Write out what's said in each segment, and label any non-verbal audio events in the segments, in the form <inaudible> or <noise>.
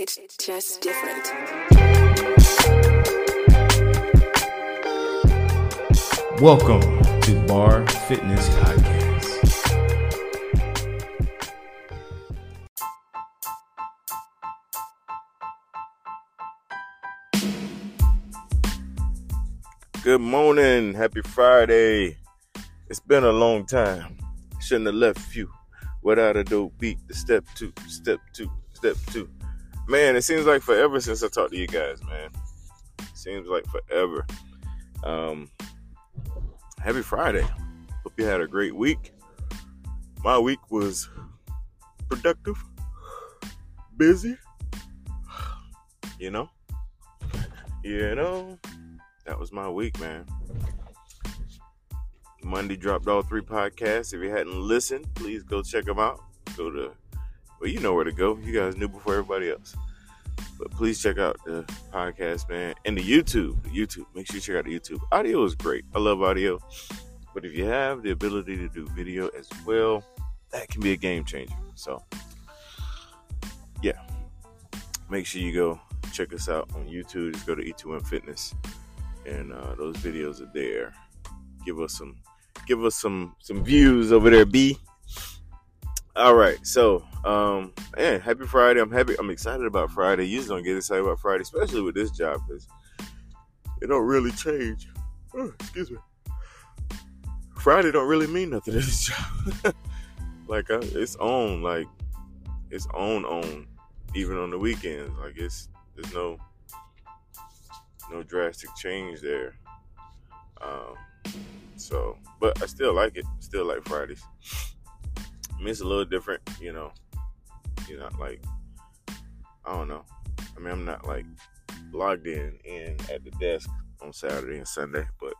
It's just different. Welcome to Bar Fitness Podcast. Good morning. Happy Friday. It's been a long time. Shouldn't have left you without a dope beat. The step two, step two, step two. Man, it seems like forever since I talked to you guys, man. Seems like forever. Um, happy Friday. Hope you had a great week. My week was productive, busy. You know, you know, that was my week, man. Monday dropped all three podcasts. If you hadn't listened, please go check them out. Go to, well, you know where to go. You guys knew before everybody else. But please check out the podcast, man, and the YouTube. The YouTube. Make sure you check out the YouTube. Audio is great. I love audio. But if you have the ability to do video as well, that can be a game changer. So, yeah. Make sure you go check us out on YouTube. Just go to E2M Fitness, and uh, those videos are there. Give us some, give us some some views over there, B. All right, so um, man, happy Friday. I'm happy. I'm excited about Friday. You usually don't get excited about Friday, especially with this job, because it don't really change. Oh, excuse me. Friday don't really mean nothing to this <laughs> job. like uh, it's on, like it's on on, even on the weekends. Like it's there's no no drastic change there. Um, so, but I still like it. Still like Fridays. I mean, it's a little different, you know. You're not like, I don't know. I mean, I'm not like logged in in at the desk on Saturday and Sunday, but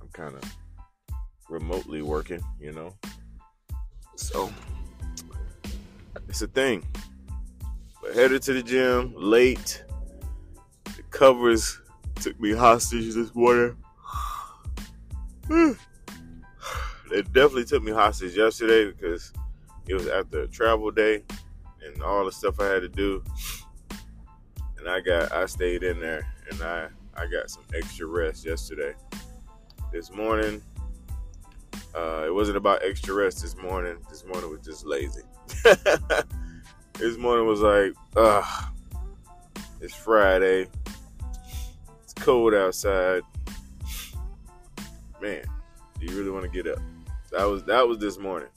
I'm kind of remotely working, you know. So it's a thing. But headed to the gym late. The covers took me hostage this morning. <sighs> they definitely took me hostage yesterday because it was after a travel day and all the stuff I had to do. And I got I stayed in there and I I got some extra rest yesterday. This morning, uh, it wasn't about extra rest this morning. This morning was just lazy. <laughs> this morning was like, ugh, it's Friday. It's cold outside. Man, do you really want to get up? That was that was this morning.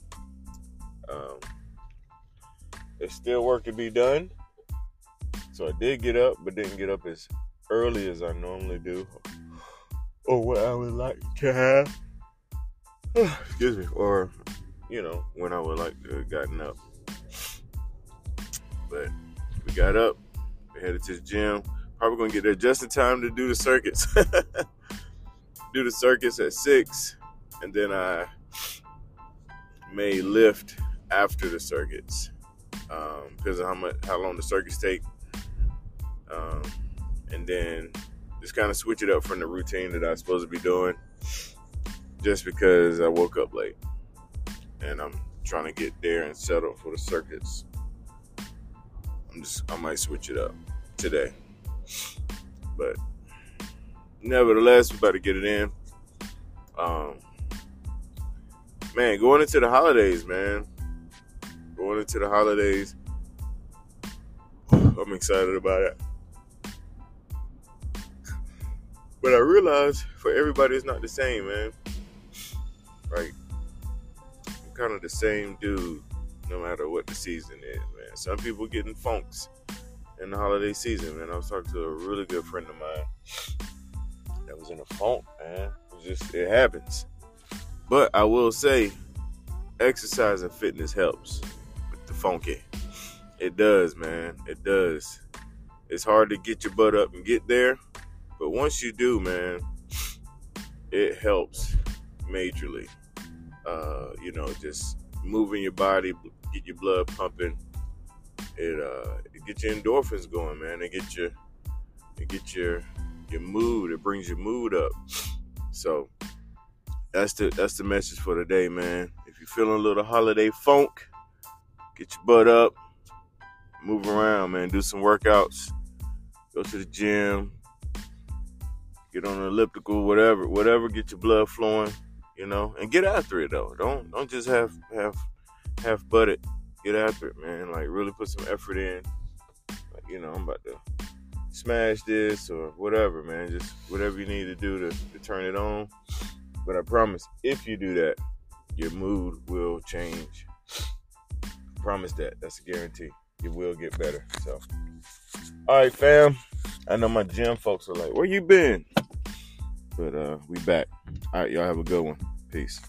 Um, there's still work to be done. So I did get up, but didn't get up as early as I normally do, or what I would like to have. <sighs> Excuse me, or you know when I would like to have gotten up. But we got up, we headed to the gym. Probably gonna get there just in time to do the circuits. <laughs> do the circuits at six, and then I may lift after the circuits um, because of how much how long the circuits take, um, and then just kind of switch it up from the routine that I'm supposed to be doing, just because I woke up late and I'm trying to get there and settle for the circuits. I'm just I might switch it up today, but nevertheless, we about to get it in. Um, man, going into the holidays, man. Going into the holidays, <sighs> I'm excited about it. But I realize for everybody, it's not the same, man. Right? I'm kind of the same dude, no matter what the season is, man. Some people getting funks in the holiday season, man. I was talking to a really good friend of mine that was in a funk, man. It just it happens. But I will say, exercise and fitness helps with the funky. It does, man. It does. It's hard to get your butt up and get there, but once you do, man, it helps majorly. Uh, you know, just moving your body, get your blood pumping. It uh, it get your endorphins going, man. It get your, it get your your mood. It brings your mood up. So that's the that's the message for today, man. If you're feeling a little holiday funk, get your butt up, move around, man. Do some workouts. Go to the gym. Get on an elliptical, whatever, whatever. Get your blood flowing, you know, and get after it though. Don't don't just have have half it Get after it, man. Like really put some effort in. Like, you know, I'm about to smash this or whatever, man. Just whatever you need to do to, to turn it on. But I promise, if you do that, your mood will change. Promise that. That's a guarantee. You will get better. So, all right, fam. I know my gym folks are like, "Where you been?" But uh, we back. All right, y'all have a good one. Peace.